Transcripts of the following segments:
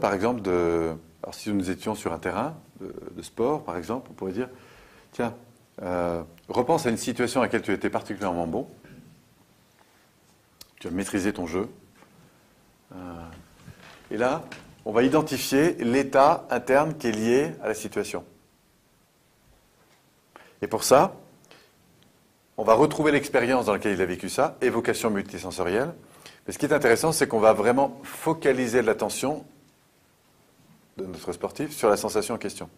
par exemple, de. Alors, si nous étions sur un terrain de, de sport, par exemple, on pourrait dire tiens, euh, repense à une situation à laquelle tu étais particulièrement bon. Tu as maîtrisé ton jeu. Euh, et là, on va identifier l'état interne qui est lié à la situation. Et pour ça, on va retrouver l'expérience dans laquelle il a vécu ça, évocation multisensorielle. Mais ce qui est intéressant, c'est qu'on va vraiment focaliser l'attention de notre sportif sur la sensation en question.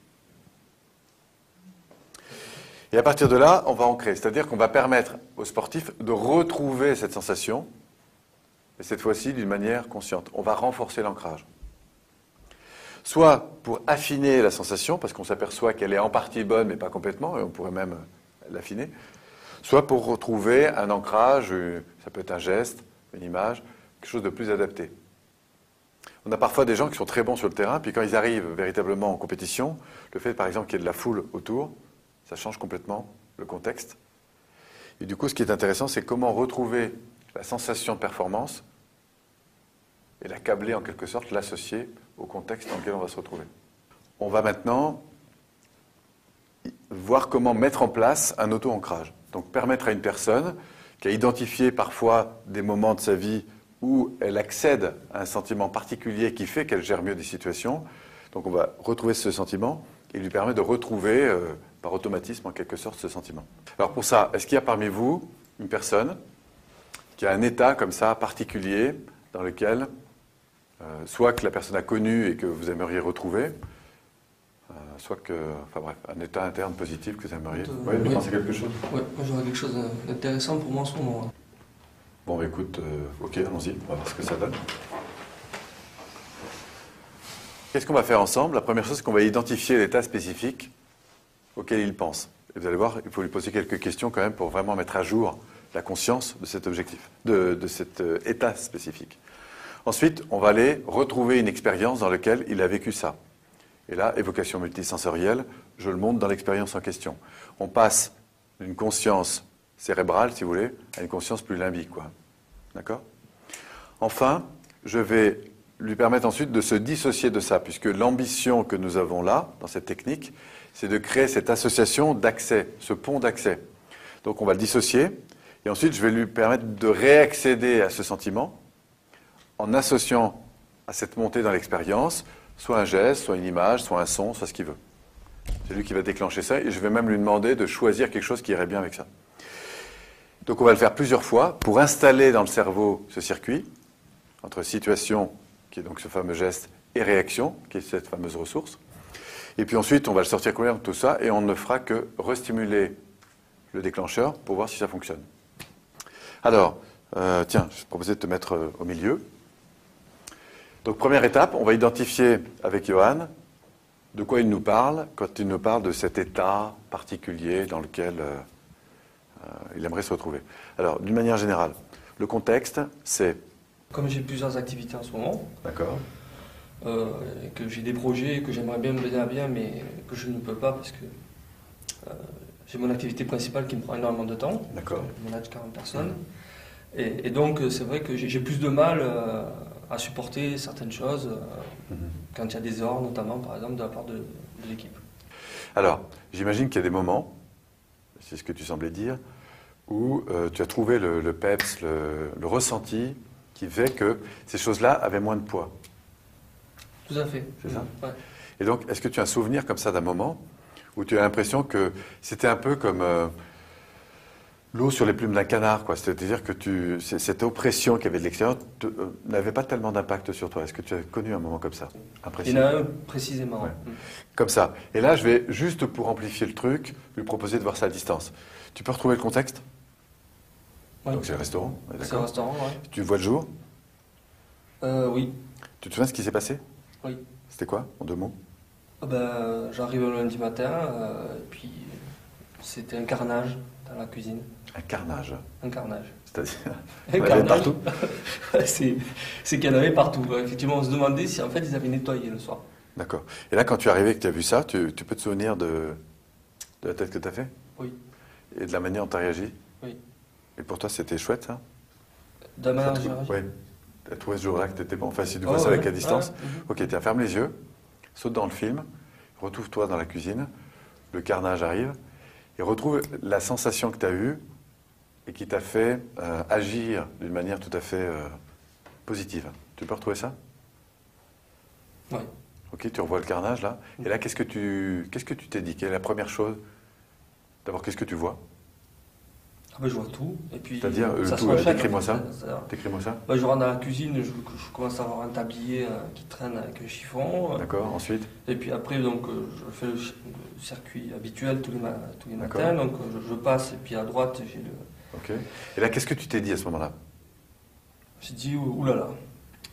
Et à partir de là, on va ancrer, c'est-à-dire qu'on va permettre au sportif de retrouver cette sensation, et cette fois-ci d'une manière consciente. On va renforcer l'ancrage. Soit pour affiner la sensation, parce qu'on s'aperçoit qu'elle est en partie bonne, mais pas complètement, et on pourrait même l'affiner, soit pour retrouver un ancrage, ça peut être un geste, une image, quelque chose de plus adapté. On a parfois des gens qui sont très bons sur le terrain, puis quand ils arrivent véritablement en compétition, le fait par exemple qu'il y ait de la foule autour, ça change complètement le contexte. Et du coup, ce qui est intéressant, c'est comment retrouver la sensation de performance et la câbler en quelque sorte, l'associer au contexte dans lequel on va se retrouver. On va maintenant voir comment mettre en place un auto-ancrage. Donc permettre à une personne qui a identifié parfois des moments de sa vie où elle accède à un sentiment particulier qui fait qu'elle gère mieux des situations. Donc on va retrouver ce sentiment et lui permet de retrouver euh, par automatisme en quelque sorte ce sentiment. Alors pour ça, est-ce qu'il y a parmi vous une personne qui a un état comme ça particulier dans lequel euh, soit que la personne a connu et que vous aimeriez retrouver, euh, soit que, enfin bref, un état interne positif que vous aimeriez. Oui, vous pensez quelque chose Oui, moi j'aurais quelque chose d'intéressant pour moi en ce moment. Bon, bah, écoute, euh, ok, allons-y, on va voir ce que ça donne. Qu'est-ce qu'on va faire ensemble? La première chose, c'est qu'on va identifier l'état spécifique auquel il pense. Et vous allez voir, il faut lui poser quelques questions quand même pour vraiment mettre à jour la conscience de cet objectif, de, de cet euh, état spécifique. Ensuite, on va aller retrouver une expérience dans laquelle il a vécu ça. Et là, évocation multisensorielle, je le montre dans l'expérience en question. On passe d'une conscience cérébrale, si vous voulez, à une conscience plus limbique, quoi. D'accord? Enfin, je vais lui permettre ensuite de se dissocier de ça, puisque l'ambition que nous avons là, dans cette technique, c'est de créer cette association d'accès, ce pont d'accès. Donc on va le dissocier, et ensuite je vais lui permettre de réaccéder à ce sentiment en associant à cette montée dans l'expérience soit un geste, soit une image, soit un son, soit ce qu'il veut. C'est lui qui va déclencher ça, et je vais même lui demander de choisir quelque chose qui irait bien avec ça. Donc on va le faire plusieurs fois pour installer dans le cerveau ce circuit entre situation, qui est donc ce fameux geste, et réaction, qui est cette fameuse ressource. Et puis ensuite, on va le sortir complètement de tout ça et on ne fera que restimuler le déclencheur pour voir si ça fonctionne. Alors, euh, tiens, je proposais de te mettre euh, au milieu. Donc première étape, on va identifier avec Johan de quoi il nous parle quand il nous parle de cet état particulier dans lequel euh, il aimerait se retrouver. Alors, d'une manière générale, le contexte, c'est... Comme j'ai plusieurs activités en ce moment, D'accord. euh, que j'ai des projets que j'aimerais bien mener à bien, mais que je ne peux pas parce que euh, j'ai mon activité principale qui me prend énormément de temps. D'accord. Je manage 40 personnes. Et, et donc, euh, c'est vrai que j'ai plus de mal euh, à supporter certaines choses euh, Mhm. quand il y a des erreurs, notamment, par exemple, de la part de, de l'équipe. Alors, j'imagine qu'il y a des moments, c'est ce que tu semblais dire, où euh, tu as trouvé le, le peps, le, le ressenti qui fait que ces choses-là avaient moins de poids. Tout à fait. C'est ça? Ouais. Et donc, est-ce que tu as un souvenir comme ça d'un moment où tu as l'impression que c'était un peu comme euh, l'eau sur les plumes d'un canard, quoi C'est-à-dire que tu, cette oppression qu'il y avait de l'extérieur te- euh, n'avait pas tellement d'impact sur toi. Est-ce que tu as connu un moment comme ça? Il y en a un précisément. Ouais. Mm. Comme ça. Et là, je vais, juste pour amplifier le truc, lui proposer de voir ça à distance. Tu peux retrouver le contexte? Ouais. Donc c'est le restaurant, C'est un d'accord restaurant, ouais. Tu vois le jour? Euh, oui. Tu te souviens ce qui s'est passé? Oui. C'était quoi, en deux mots? Ben, J'arrive le lundi matin, euh, et puis c'était un carnage dans la cuisine. Un carnage. Un carnage. C'est-à-dire Un avait partout c'est qu'il y en avait partout. Effectivement, on se demandait si en fait ils avaient nettoyé le soir. D'accord. Et là, quand tu es arrivé et que tu as vu ça, tu, tu peux te souvenir de, de la tête que tu as fait? Oui. Et de la manière dont tu as réagi? Oui. Et pour toi, c'était chouette, ça? De la manière dont j'ai réagi. Oui. Tu as trouvé ce jour-là que tu étais bon. Enfin, si tu Oh, vois ça ouais, avec la distance? ouais. Ok, tiens, ferme les yeux, saute dans le film, retrouve-toi dans la cuisine, le carnage arrive, et retrouve la sensation que tu as eue et qui t'a fait euh, agir d'une manière tout à fait euh, positive. Tu peux retrouver ça? Ouais. Ok, tu revois le carnage là. Et là, qu'est-ce que tu qu'est-ce que tu t'es dit? Quelle est la première chose? D'abord, qu'est-ce que tu vois? Ah ben, je vois tout. Et puis, C'est-à-dire, euh, ça tout, se euh, décris-moi ça. Décris-moi ça. ben, je rentre dans la cuisine, je, je commence à avoir un tablier euh, qui traîne avec un chiffon. D'accord, ensuite? Et puis après, donc, euh, je fais le, ch- le circuit habituel tous les, ma- tous les matins. Donc, je, je passe et puis à droite, j'ai le. Ok. Et là, qu'est-ce que tu t'es dit à ce moment-là? Je me suis dit, oulala.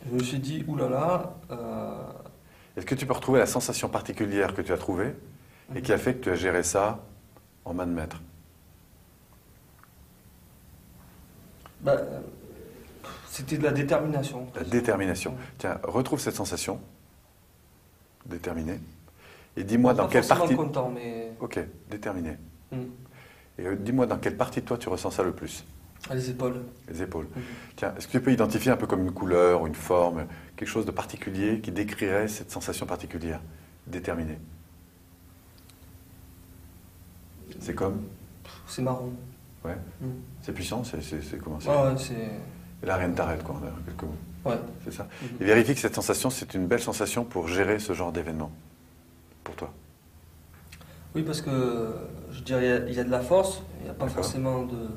Je me suis dit, oulala. Euh, Est-ce que tu peux retrouver la sensation particulière que tu as trouvée et qui a fait que tu as géré ça en main de maître? Euh, c'était de la détermination. La détermination. Tiens, retrouve cette sensation, déterminée, et dis-moi dans quelle partie. content, mais Ok, déterminée. hmm, Et euh, dis-moi dans quelle partie de toi tu ressens ça le plus? À les épaules. Les épaules. Tiens, est-ce que tu peux identifier un peu comme une couleur, une forme, quelque chose de particulier qui décrirait cette sensation particulière, déterminée? C'est comme? C'est marron. Ouais. Hmm. C'est puissant C'est comment c'est Ah ouais, c'est. Et là, rien ne t'arrête, quoi, en quelques mots. Ouais. C'est ça. Mhm. Et vérifie que cette sensation, c'est une belle sensation pour gérer ce genre d'événement. Pour toi. Oui, parce que je dirais, il y a- il y a de la force, il n'y a pas forcément de.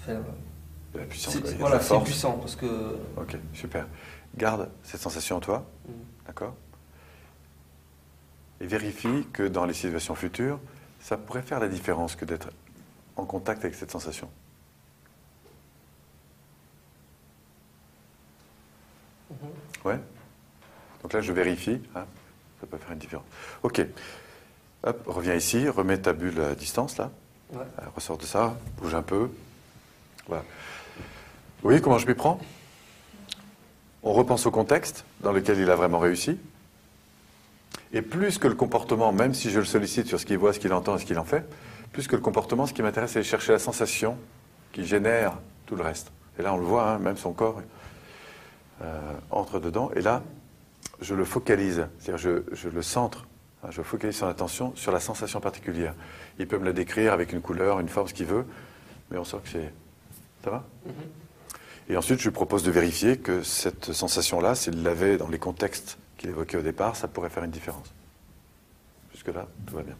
Enfin, De la puissance. quoi. Voilà, c'est puissant parce que. Ok, super. Garde cette sensation en toi, Hmm. d'accord? Et vérifie que dans les situations futures, ça pourrait faire la différence que d'être en contact avec cette sensation. Mhm. Ouais? Donc là, je vérifie. hein, ça peut faire une différence. Ok. Hop, reviens ici, remets ta bulle à distance, là. Ouais. Euh, Ressort de ça, bouge un peu. Voilà. Vous voyez comment je m'y prends? On repense au contexte dans lequel il a vraiment réussi. Et plus que le comportement, même si je le sollicite sur ce qu'il voit, ce qu'il entend et ce qu'il en fait, plus que le comportement, ce qui m'intéresse, c'est de chercher la sensation qui génère tout le reste. Et là, on le voit, hein, même son corps euh, entre dedans. Et là, je le focalise, c'est-à-dire je, je le centre, je focalise son attention sur la sensation particulière. Il peut me la décrire avec une couleur, une forme, ce qu'il veut, mais on sent que c'est... Ça va? Mhm. Et ensuite, je lui propose de vérifier que cette sensation-là, s'il l'avait dans les contextes qu'il évoquait au départ, ça pourrait faire une différence. Jusque-là, tout va bien.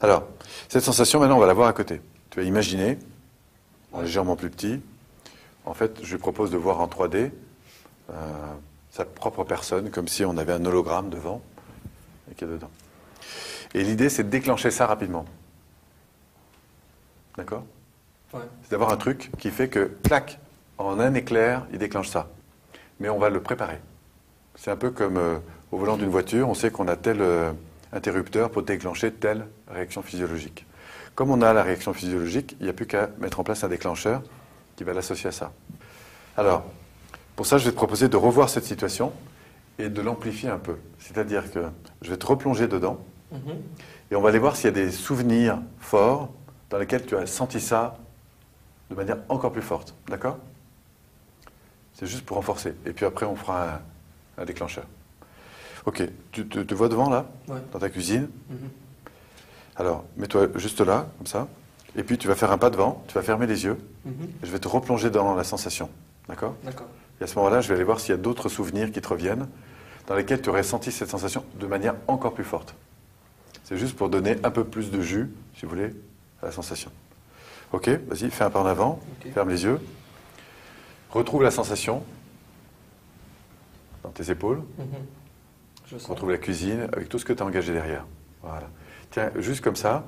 Alors, cette sensation, maintenant, on va la voir à côté. Tu vas imaginer, en légèrement plus petit, en fait, je lui propose de voir en 3D euh, sa propre personne, comme si on avait un hologramme devant qu'il y a dedans. Et l'idée, c'est de déclencher ça rapidement. D'accord? Ouais. c'est d'avoir un truc qui fait que, clac, en un éclair, il déclenche ça. Mais on va le préparer. C'est un peu comme euh, au volant d'une voiture, on sait qu'on a tel euh, interrupteur pour déclencher telle réaction physiologique. Comme on a la réaction physiologique, il n'y a plus qu'à mettre en place un déclencheur qui va l'associer à ça. Alors, pour ça, je vais te proposer de revoir cette situation et de l'amplifier un peu. C'est-à-dire que je vais te replonger dedans Mhm. et on va aller voir s'il y a des souvenirs forts dans lesquels tu as senti ça de manière encore plus forte. D'accord? C'est juste pour renforcer. Et puis après, on fera un, un déclencheur. Ok, tu te, te vois devant là, Ouais. dans ta cuisine? Mhm. Alors, mets-toi juste là, comme ça. Et puis tu vas faire un pas devant, tu vas fermer les yeux. Mhm. Et je vais te replonger dans la sensation. D'accord? D'accord. Et à ce moment-là, je vais aller voir s'il y a d'autres souvenirs qui te reviennent, dans lesquels tu aurais senti cette sensation de manière encore plus forte. C'est juste pour donner un peu plus de jus, si vous voulez, à la sensation. Ok, vas-y, fais un pas en avant, ferme les yeux. Retrouve la sensation dans tes épaules. Mhm. Je. Retrouve la cuisine avec tout ce que tu as engagé derrière. Voilà. Tiens, juste comme ça,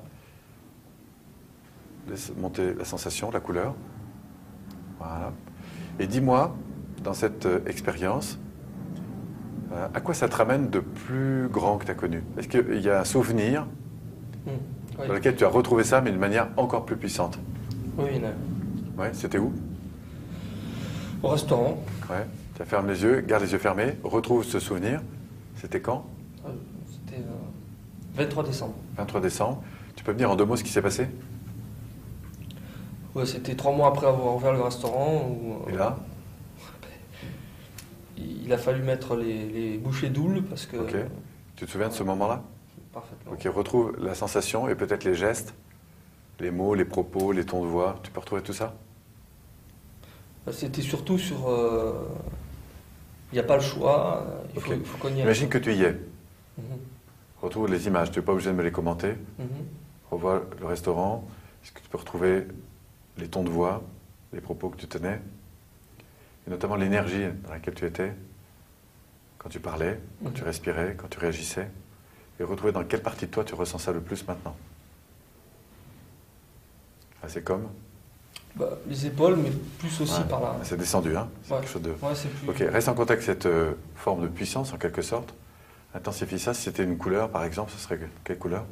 laisse monter la sensation, la couleur. Voilà. Et dis-moi, dans cette euh, expérience, à quoi ça te ramène de plus grand que tu as connu? Est-ce qu'il y a un souvenir Mhm. dans lequel tu as retrouvé ça, mais de manière encore plus puissante? Oui, a. Ouais, c'était où? Au restaurant, Ouais. Tu fermes les yeux, garde les yeux fermés, retrouve ce souvenir. C'était quand? Euh, c'était euh, 23 décembre. 23 décembre. Tu peux me dire en deux mots ce qui s'est passé? Ouais, c'était trois mois après avoir ouvert le restaurant. Où, euh, Et là? Il a fallu mettre les, les bouchées doubles parce que. Ok. Tu te souviens de ce moment-là Parfaitement. Ok, retrouve la sensation et peut-être les gestes, les mots, les propos, les tons de voix. Tu peux retrouver tout ça? Bah, C'était surtout sur. euh, Il n'y a pas le choix, euh, il faut, qu'on y aille. Imagine que tu y es. Mhm, Retrouve les images. Tu n'es pas obligé de me les commenter. mhm. Revois le restaurant. Est-ce que tu peux retrouver les tons de voix, les propos que tu tenais Et notamment l'énergie dans laquelle tu étais? Quand tu parlais, quand tu respirais, quand tu réagissais. Et retrouver dans quelle partie de toi tu ressens ça le plus maintenant. Ah, c'est comme Bah, les épaules, mais plus aussi Ouais. par là. C'est descendu, hein C'est Ouais. quelque chose de... Ouais, plus. Ok, reste en contact avec cette euh, forme de puissance en quelque sorte. Intensifie ça. Si c'était une couleur, par exemple, ce serait quelle couleur?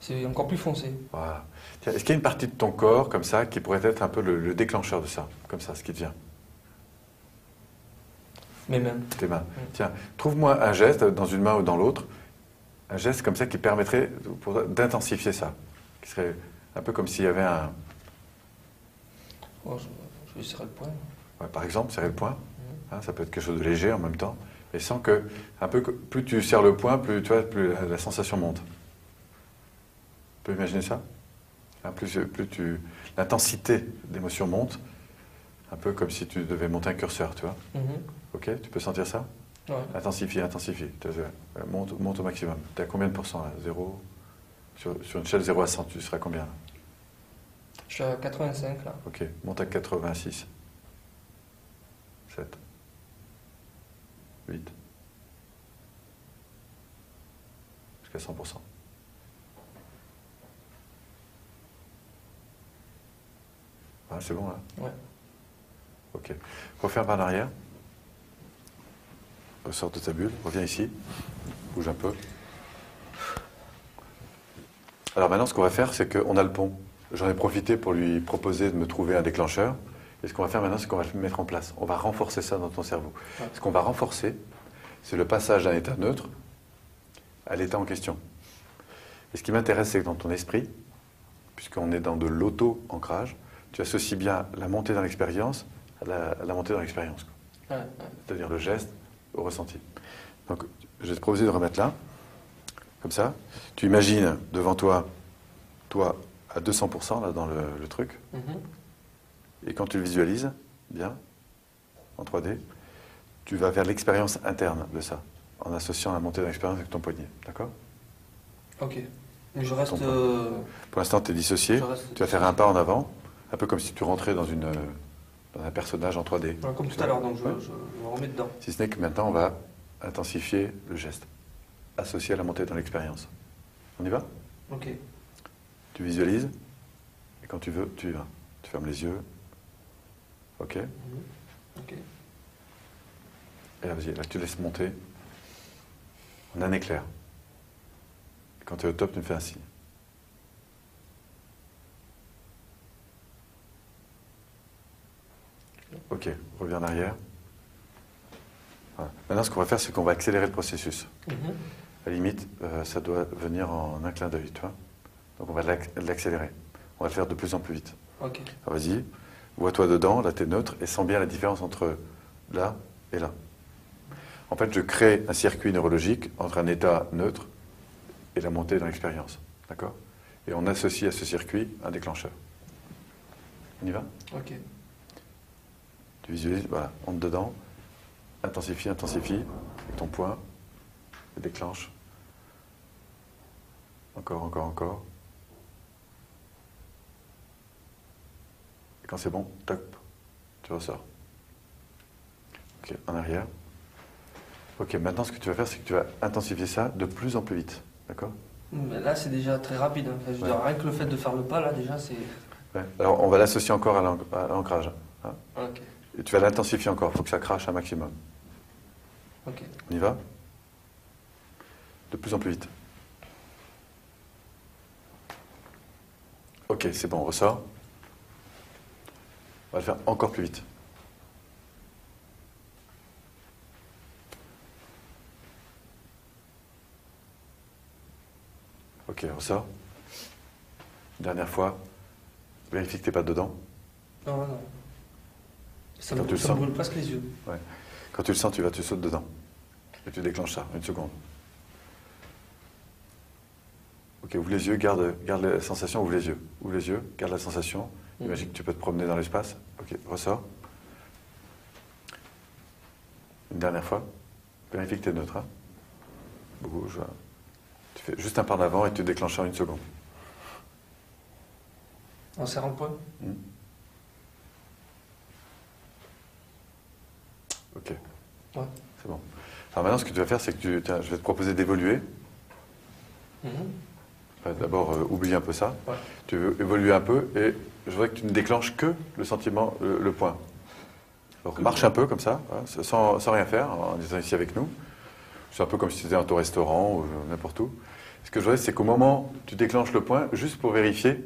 C'est encore plus foncé. Voilà. Est-ce qu'il y a une partie de ton corps comme ça qui pourrait être un peu le, le déclencheur de ça? Comme ça, ce qui te vient Mais même. Tes mains. Tiens, trouve-moi un geste dans une main ou dans l'autre, un geste comme ça qui permettrait d'intensifier ça. Qui serait un peu comme s'il y avait un. Oh, je, vais serrer le poing. ouais, par exemple, serrer le poing. Hein, ça peut être quelque chose de léger en même temps. Et sans que. Un peu plus tu serres le poing, plus, tu vois, plus la, la sensation monte. Tu peux imaginer ça? Hein, Plus, plus tu, l'intensité d'émotion monte, un peu comme si tu devais monter un curseur, tu vois. Mhm. Ok Tu peux sentir ça Ouais. Intensifie, intensifie. Euh, Monte, monte au maximum. Tu as combien de pourcents là Zéro sur, sur une échelle 0 à 100, tu seras combien là Je suis à 85 là. Ok, monte à 86. 7. 8. Jusqu'à 100%. Ah, c'est bon là Ouais. Ok. Referme par l'arrière. Ressors de ta bulle. Reviens ici. Bouge un peu. Alors maintenant, ce qu'on va faire, c'est qu'on a le pont. J'en ai profité pour lui proposer de me trouver un déclencheur. Et ce qu'on va faire maintenant, c'est qu'on va le mettre en place. On va renforcer ça dans ton cerveau. Ce qu'on va renforcer, c'est le passage d'un état neutre à l'état en question. Et ce qui m'intéresse, c'est que dans ton esprit, puisqu'on est dans de l'auto-ancrage, tu associes bien la montée dans l'expérience à la, à la montée dans l'expérience. C'est-à-dire le geste au ressenti. Donc, je vais te proposer de remettre là, comme ça. Tu imagines devant toi, toi à 200% là dans le, le truc, Mhm. et quand tu le visualises, bien, en 3D, tu vas vers l'expérience interne de ça, en associant la montée dans l'expérience avec ton poignet. D'accord? Ok. Mais je reste. Euh, Pour l'instant, tu es dissocié. Tu vas faire un pas en avant, un peu comme si tu rentrais dans, une, dans un personnage en 3D. Ouais, comme tout à l'heure, donc je, Ouais. je, je me remets dedans. Si ce n'est que maintenant, on va intensifier le geste, associé à la montée dans l'expérience. On y va? Ok. Tu visualises, et quand tu veux, tu y vas. Tu fermes les yeux. Ok Mhm. Ok. Et là, vas-y, là, tu laisses monter en un éclair. Et quand tu es au top, tu me fais un signe. Ok, reviens en arrière. Voilà. Maintenant, ce qu'on va faire, c'est qu'on va accélérer le processus. Mhm. À la limite, euh, ça doit venir en un clin d'œil, tu vois. Donc on va l'ac- l'accélérer. On va le faire de plus en plus vite. Ok. Vas-y, vois-toi dedans, là t'es neutre, et sens bien la différence entre là et là. En fait, je crée un circuit neurologique entre un état neutre et la montée dans l'expérience. D'accord? Et on associe à ce circuit un déclencheur. On y va? Ok. Tu visualises, voilà, entre dedans, intensifie, intensifie, avec ton poing, et déclenche. Encore, encore, encore. Et quand c'est bon, top, tu ressors. Ok, en arrière. Ok, maintenant ce que tu vas faire, c'est que tu vas intensifier ça de plus en plus vite. D'accord? Mais là, c'est déjà très rapide. hein. Enfin, je veux Ouais. dire, rien que le fait de faire le pas, là, déjà, c'est. Ouais. Alors on va l'associer encore à l'ancrage. hein. Ok. Et tu vas l'intensifier encore, il faut que ça crache un maximum. Ok. On y va? De plus en plus vite. Ok, c'est bon, on ressort. On va le faire encore plus vite. Ok, on ressort. Dernière fois. Vérifie que tu n'es pas dedans. Non, non. Ça sens. brûle presque les yeux. Quand tu le sens, tu vas, tu sautes dedans. Et tu déclenches ça, une seconde. Ok, ouvre les yeux, garde, garde la sensation, ouvre les yeux. Ouvre les yeux, garde la sensation. Mm. Imagine que tu peux te promener dans l'espace. Ok, ressors. Une dernière fois. Vérifie que tu es neutre. hein. Bouge. Tu fais juste un pas en avant et tu déclenches en une seconde. En serrant le poing Hmm. Ok. Ouais. C'est bon. Alors maintenant, ce que tu vas faire, c'est que tu, tiens, je vais te proposer d'évoluer. Mhm. Enfin, D'abord, euh, oublie un peu ça. Ouais. Tu veux évoluer un peu et je voudrais que tu ne déclenches que le sentiment, le, le point. Alors, Que marche un peu comme ça, hein, sans, sans rien faire, en étant ici avec nous. C'est un peu comme si tu étais dans ton restaurant ou euh, n'importe où. Ce que je voudrais, c'est qu'au moment où tu déclenches le point, juste pour vérifier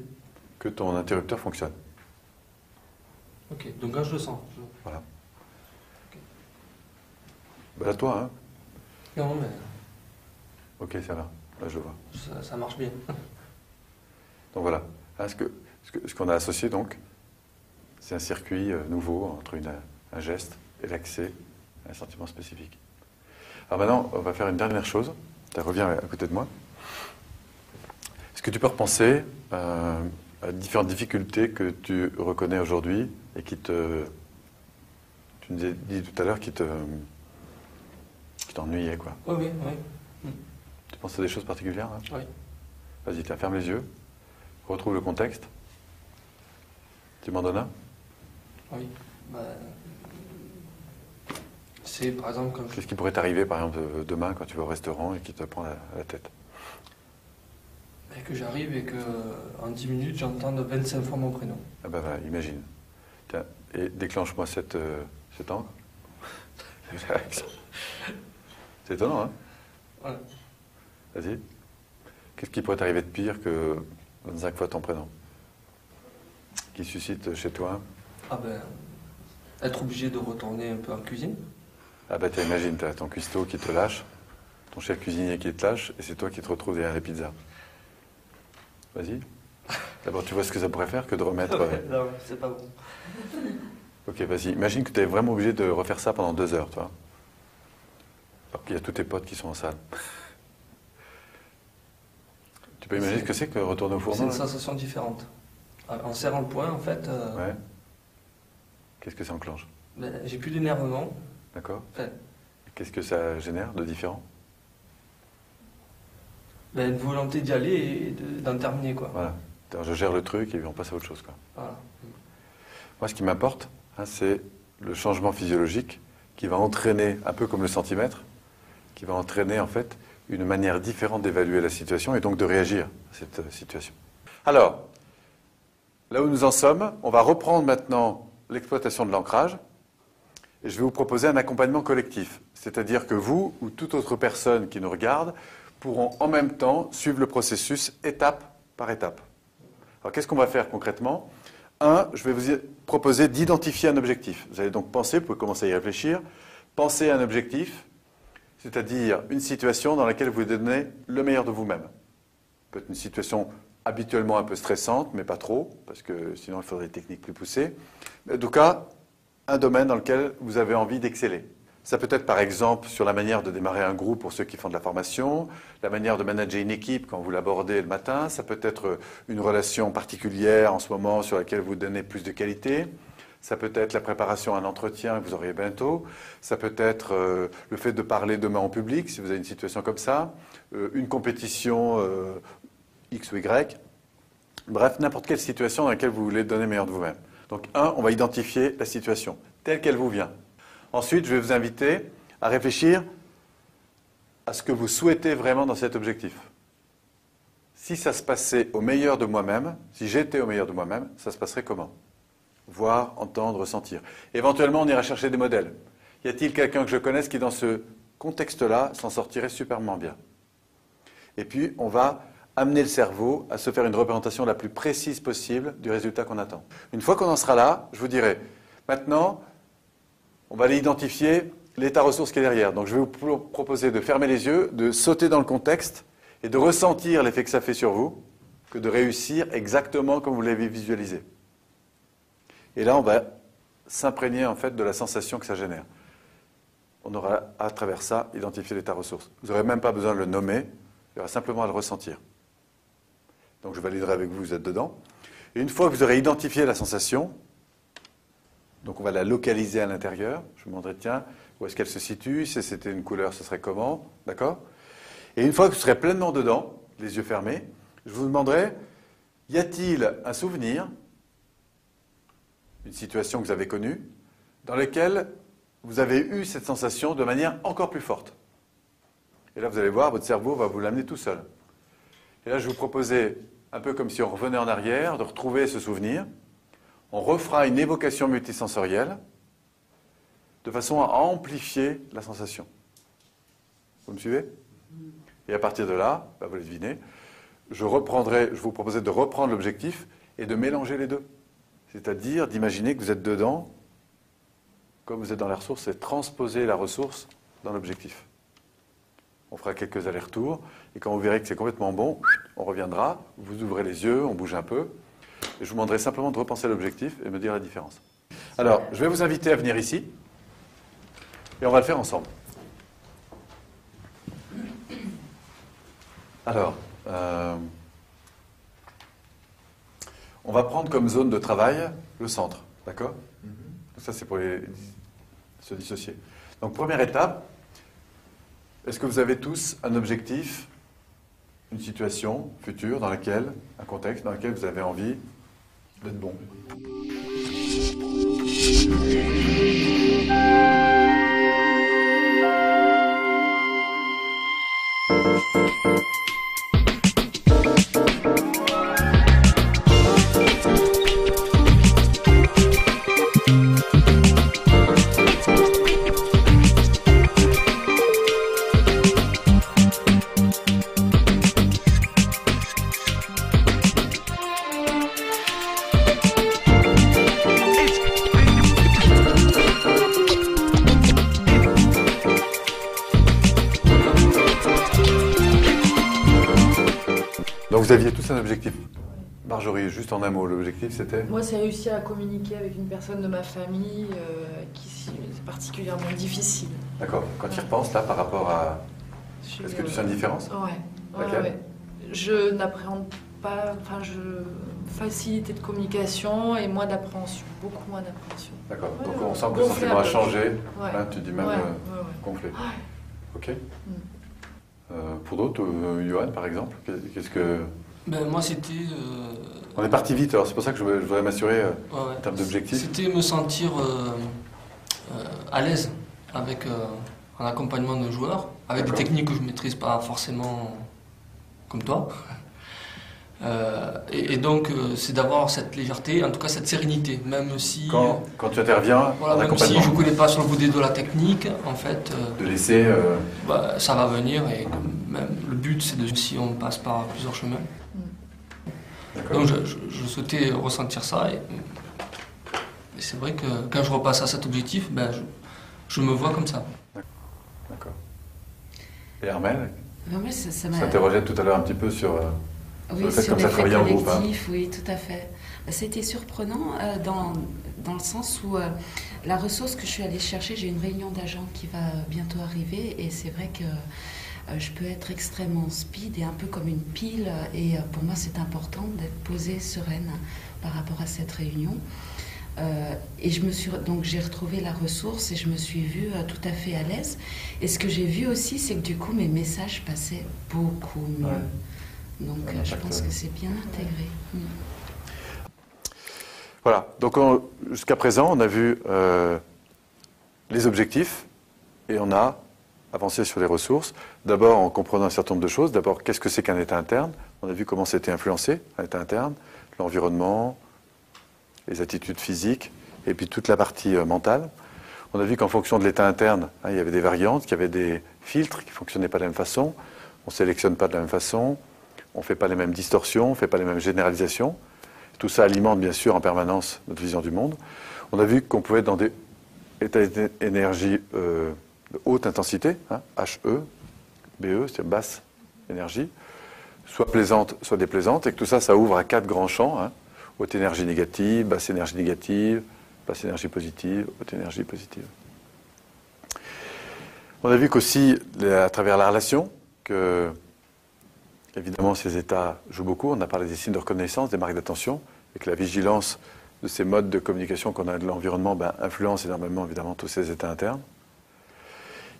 que ton interrupteur fonctionne. Ok, donc quand je le sens. je- Voilà. Bah, à toi, hein. Non, mais Ok, ça va. Là, je vois. ça, ça marche bien. Donc voilà. Hein, ce que- ce que- ce qu'on a associé, donc, c'est un circuit euh, nouveau entre une- un geste et l'accès à un sentiment spécifique. Alors maintenant, on va faire une dernière chose. Tu reviens à côté de moi. Est-ce que tu peux repenser euh, à différentes difficultés que tu reconnais aujourd'hui et qui te. Tu nous as dit tout à l'heure qui te. Qui t'ennuyaient, quoi. Oui, oui, oui. Tu penses à des choses particulières hein Oui. Vas-y, tiens, ferme les yeux. Retrouve le contexte. Tu m'en donnes un? Oui. Bah, c'est par exemple je, Qu'est-ce qui pourrait t'arriver, par exemple, euh, demain quand tu vas au restaurant et qui te prend la, la tête? Bah, que j'arrive et que en 10 minutes j'entende 25 fois mon prénom. Ah ben voilà, imagine. Tiens, et déclenche-moi cette, euh, cette encre. C'est étonnant, hein Ouais. Vas-y. Qu'est-ce qui pourrait t'arriver de pire que 25 fois ton prénom Qui suscite chez toi Ah ben, être obligé de retourner un peu en cuisine. Ah tiens, imagine, t'as ton cuistot qui te lâche, ton chef cuisinier qui te lâche, et c'est toi qui te retrouves derrière les pizzas. Vas-y. D'abord, tu vois ce que ça pourrait faire que de remettre... euh, non, c'est pas bon. Ok, vas-y. Imagine que tu es vraiment obligé de refaire ça pendant deux heures, toi. Alors qu'il y a tous tes potes qui sont en salle. Tu peux imaginer ce que c'est que retourner au C'est fourneau une là sensation différente. En serrant le poing, en fait, euh, Ouais. Qu'est-ce que ça enclenche ben, j'ai plus d'énervement. D'accord Qu'est-ce que ça génère de différent ben, une volonté d'y aller et de- d'en terminer, quoi. Voilà. Je gère le truc et puis on passe à autre chose. Quoi. Voilà. Moi, ce qui m'importe, hein, c'est le changement physiologique qui va entraîner, un peu comme le centimètre, qui va entraîner en fait une manière différente d'évaluer la situation et donc de réagir à cette euh, situation. Alors, là où nous en sommes, on va reprendre maintenant l'exploitation de l'ancrage et je vais vous proposer un accompagnement collectif. C'est-à-dire que vous ou toute autre personne qui nous regarde pourront en même temps suivre le processus étape par étape. Alors qu'est-ce qu'on va faire concrètement? Un, je vais vous proposer d'identifier un objectif. Vous allez donc penser, vous pouvez commencer à y réfléchir, penser à un objectif, c'est-à-dire une situation dans laquelle vous donnez le meilleur de vous-même. Peut-être une situation habituellement un peu stressante, mais pas trop, parce que sinon il faudrait des techniques plus poussées. Mais en tout cas, un domaine dans lequel vous avez envie d'exceller. Ça peut être par exemple sur la manière de démarrer un groupe pour ceux qui font de la formation, la manière de manager une équipe quand vous l'abordez le matin, ça peut être une relation particulière en ce moment sur laquelle vous donnez plus de qualité, ça peut être la préparation à un entretien que vous auriez bientôt, ça peut être euh, le fait de parler demain en public si vous avez une situation comme ça, euh, une compétition euh, X ou Y, bref, n'importe quelle situation dans laquelle vous voulez donner le meilleur de vous-même. Donc, un, on va identifier la situation telle qu'elle vous vient. Ensuite, je vais vous inviter à réfléchir à ce que vous souhaitez vraiment dans cet objectif. Si ça se passait au meilleur de moi-même, si j'étais au meilleur de moi-même, ça se passerait comment? Voir, entendre, ressentir. Éventuellement, on ira chercher des modèles. Y a-t-il quelqu'un que je connaisse qui, dans ce contexte-là, s'en sortirait superment bien? Et puis, on va amener le cerveau à se faire une représentation la plus précise possible du résultat qu'on attend. Une fois qu'on en sera là, je vous dirai, maintenant, on va aller identifier l'état ressource qui est derrière. Donc je vais vous pro- proposer de fermer les yeux, de sauter dans le contexte et de ressentir l'effet que ça fait sur vous, que de réussir exactement comme vous l'avez visualisé. Et là, on va s'imprégner en fait de la sensation que ça génère. on aura à travers ça identifié l'état ressource. Vous n'aurez même pas besoin de le nommer, il y aura simplement à le ressentir. Donc je validerai avec vous, vous êtes dedans. Et une fois que vous aurez identifié la sensation, donc on va la localiser à l'intérieur, je vous demanderai, tiens, où est-ce qu'elle se situe? Si c'était une couleur, ce serait comment? D'accord? Et une fois que vous serez pleinement dedans, les yeux fermés, je vous demanderai, y a-t-il un souvenir, une situation que vous avez connue, dans laquelle vous avez eu cette sensation de manière encore plus forte Et là, vous allez voir, votre cerveau va vous l'amener tout seul. Et là, je vous proposais, un peu comme si on revenait en arrière, de retrouver ce souvenir. On refera une évocation multisensorielle de façon à amplifier la sensation. Vous me suivez? Et à partir de là, bah, vous le devinez, je, reprendrai, je vous proposerai de reprendre l'objectif et de mélanger les deux. C'est-à-dire d'imaginer que vous êtes dedans, comme vous êtes dans la ressource, et transposer la ressource dans l'objectif. On fera quelques allers-retours, et quand vous verrez que c'est complètement bon, on reviendra, vous ouvrez les yeux, on bouge un peu, et je vous demanderai simplement de repenser l'objectif et me dire la différence. Alors, je vais vous inviter à venir ici. Et on va le faire ensemble. Alors, euh, on va prendre comme zone de travail le centre, d'accord Ça, c'est pour se dissocier. Donc, première étape, est-ce que vous avez tous un objectif, une situation future dans laquelle, un contexte dans lequel vous avez envie d'être bon? Juste en un mot, l'objectif c'était Moi, c'est réussir à communiquer avec une personne de ma famille euh, qui est particulièrement difficile. D'accord. Quand tu y repenses, là, par rapport à. Est-ce que tu sens une différence? Ouais. ouais, Je n'appréhende pas. Enfin, je. Facilité de communication et moins d'appréhension. Beaucoup moins d'appréhension. D'accord. Donc on sent que le sentiment a changé. Hein, tu dis même euh, gonflé. Ok. Mm. Euh, pour d'autres, euh, Johan par exemple, qu'est-ce que. Ben, moi c'était. Euh, On est parti vite, alors c'est pour ça que je voudrais m'assurer en termes d'objectifs. C'était me sentir à l'aise avec un accompagnement de joueurs, avec des techniques que je ne maîtrise pas forcément comme toi. Euh, et, donc, euh, c'est d'avoir cette légèreté, en tout cas cette sérénité, même si. Quand, quand tu interviens, voilà, même si je ne connais pas sur le bout de la technique, en fait. Euh, de laisser. Bah, ça va venir, et même, le but, c'est de. Si on passe par plusieurs chemins. Donc, je, souhaitais ressentir ça, et, c'est vrai que quand je repasse à cet objectif, ben, je, me vois comme ça. D'accord. Et Armel ça, ça s'interrogeait tout à l'heure un petit peu sur. Oui, sur l'effet collectif, oui, tout à fait. C'était surprenant euh, dans, dans le sens où euh, la ressource que je suis allée chercher, j'ai une réunion d'agents qui va bientôt arriver et c'est vrai que euh, je peux être extrêmement speed et un peu comme une pile et pour moi c'est important d'être posée, sereine par rapport à cette réunion. et je me suis donc j'ai retrouvé la ressource et je me suis vue tout à fait à l'aise. Et ce que j'ai vu aussi, c'est que du coup mes messages passaient beaucoup mieux. Donc je pense que c'est bien intégré. Mm. Voilà, donc jusqu'à présent, on a vu euh, les objectifs et on a avancé sur les ressources. D'abord en comprenant un certain nombre de choses. D'abord, qu'est-ce que c'est qu'un état interne? On a vu comment c'était influencé, un état interne, l'environnement, les attitudes physiques et puis toute la partie euh, mentale. On a vu qu'en fonction de l'état interne, hein, il y avait des variantes, qu'il y avait des filtres qui ne fonctionnaient pas de la même façon. On ne sélectionne pas de la même façon on ne fait pas les mêmes distorsions, on ne fait pas les mêmes généralisations. Tout ça alimente bien sûr en permanence notre vision du monde. On a vu qu'on pouvait être dans des états d'énergie euh, haute intensité, hein, HE, BE, c'est basse énergie, soit plaisante, soit déplaisante, et que tout ça, ça ouvre à quatre grands champs. Hein. haute énergie négative, basse énergie négative, basse énergie positive, haute énergie positive. On a vu qu'aussi, à travers la relation, que évidemment ces états jouent beaucoup. On a parlé des signes de reconnaissance, des marques d'attention, et que la vigilance de ces modes de communication qu'on a de l'environnement ben, influence énormément évidemment tous ces états internes.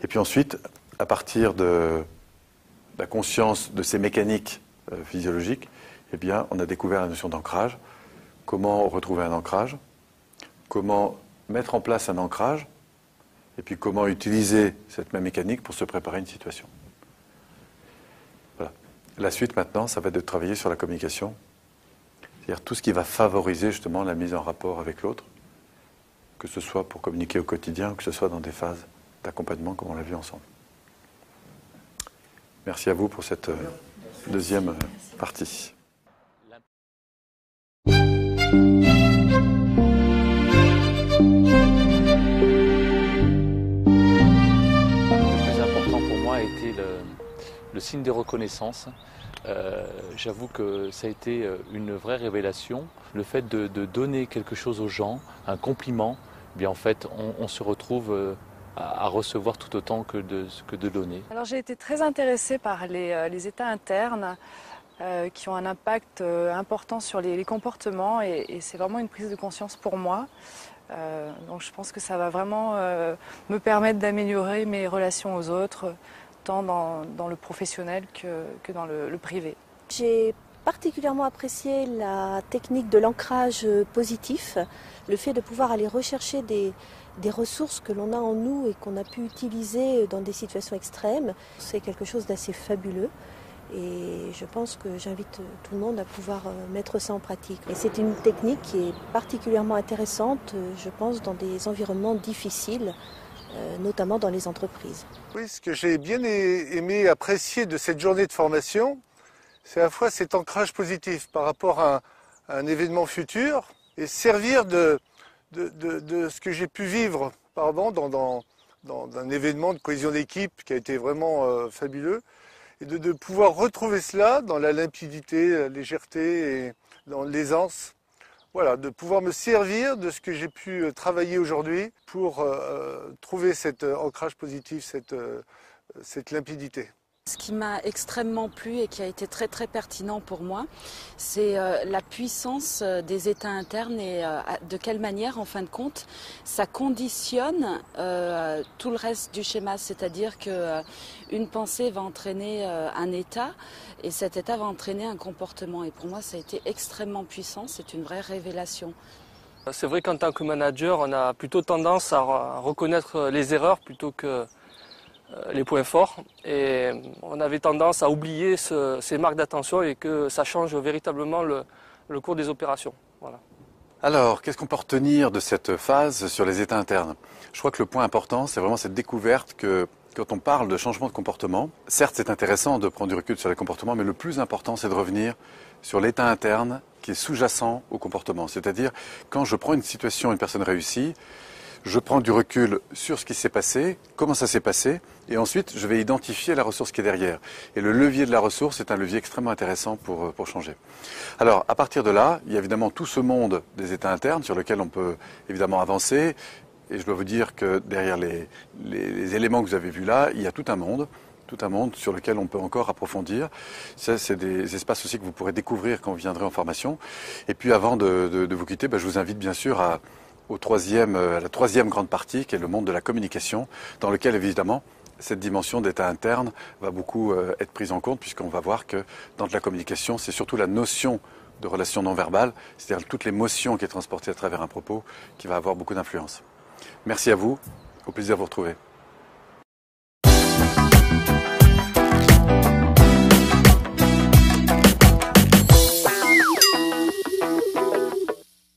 Et puis ensuite, à partir de la conscience de ces mécaniques euh, physiologiques, eh bien, on a découvert la notion d'ancrage. Comment retrouver un ancrage? Comment mettre en place un ancrage? Et puis comment utiliser cette même mécanique pour se préparer à une situation? Voilà. La suite maintenant, ça va être de travailler sur la communication, c'est-à-dire tout ce qui va favoriser justement la mise en rapport avec l'autre, que ce soit pour communiquer au quotidien ou que ce soit dans des phases d'accompagnement comme on l'a vu ensemble. Merci à vous pour cette euh, deuxième euh, partie. le signe des reconnaissances. Euh, j'avoue que ça a été une vraie révélation. Le fait de, donner quelque chose aux gens, un compliment, eh bien en fait, on, se retrouve euh, à, recevoir tout autant que de, que de donner. Alors j'ai été très intéressée par les, états internes. qui ont un impact important sur les, comportements et, c'est vraiment une prise de conscience pour moi. donc je pense que ça va vraiment me permettre d'améliorer mes relations aux autres, tant dans, le professionnel que, dans le, privé. J'ai particulièrement apprécié la technique de l'ancrage positif, le fait de pouvoir aller rechercher des, ressources que l'on a en nous et qu'on a pu utiliser dans des situations extrêmes. C'est quelque chose d'assez fabuleux. Et je pense que j'invite tout le monde à pouvoir euh, mettre ça en pratique. Et c'est une technique qui est particulièrement intéressante, je pense, dans des environnements difficiles euh, notamment dans les entreprises. Oui, ce que j'ai bien aimé apprécier de cette journée de formation, c'est à la fois cet ancrage positif par rapport à un, événement futur et servir de, ce que j'ai pu vivre auparavant dans, dans, un événement de cohésion d'équipe qui a été vraiment euh, fabuleux et de, pouvoir retrouver cela dans la limpidité, la légèreté et dans l'aisance voilà, de pouvoir me servir de ce que j'ai pu euh, travailler aujourd'hui pour euh, trouver cet ancrage positif, cette, cette limpidité. Ce qui m'a extrêmement plu et qui a été très très pertinent pour moi, c'est euh, la puissance euh, des états internes et euh, de quelle manière, en fin de compte, ça conditionne tout le reste du schéma. C'est-à-dire que une pensée va entraîner un état et cet état va entraîner un comportement. Et pour moi, ça a été extrêmement puissant. C'est une vraie révélation. C'est vrai qu'en tant que manager, on a plutôt tendance à reconnaître les erreurs plutôt que les points forts et on avait tendance à oublier ces marques d'attention et que ça change véritablement le, cours des opérations. Voilà. Alors, qu'est-ce qu'on peut retenir de cette phase sur les états internes? Je crois que le point important, c'est vraiment cette découverte que quand on parle de changement de comportement, certes c'est intéressant de prendre du recul sur les comportements, mais le plus important c'est de revenir sur l'état interne qui est sous-jacent au comportement. C'est-à-dire, quand je prends une situation, une personne réussit, je prends du recul sur ce qui s'est passé, comment ça s'est passé, et ensuite je vais identifier la ressource qui est derrière. Et le levier de la ressource est un levier extrêmement intéressant pour, euh, pour changer. Alors à partir de là, il y a évidemment tout ce monde des états internes sur lequel on peut évidemment avancer. Et je dois vous dire que derrière les, les, éléments que vous avez vus là, il y a tout un monde tout un monde sur lequel on peut encore approfondir. Ça, c'est des espaces aussi que vous pourrez découvrir quand vous viendrez en formation. Et puis avant de, vous quitter, ben, je vous invite bien sûr à, au troisième, euh, à la troisième grande partie, qui est le monde de la communication, dans lequel évidemment cette dimension d'état interne va beaucoup euh, être prise en compte, puisqu'on va voir que dans la communication, c'est surtout la notion de relation non verbale, c'est-à-dire toute l'émotion qui est transportée à travers un propos, qui va avoir beaucoup d'influence. Merci à vous, au plaisir de vous retrouver.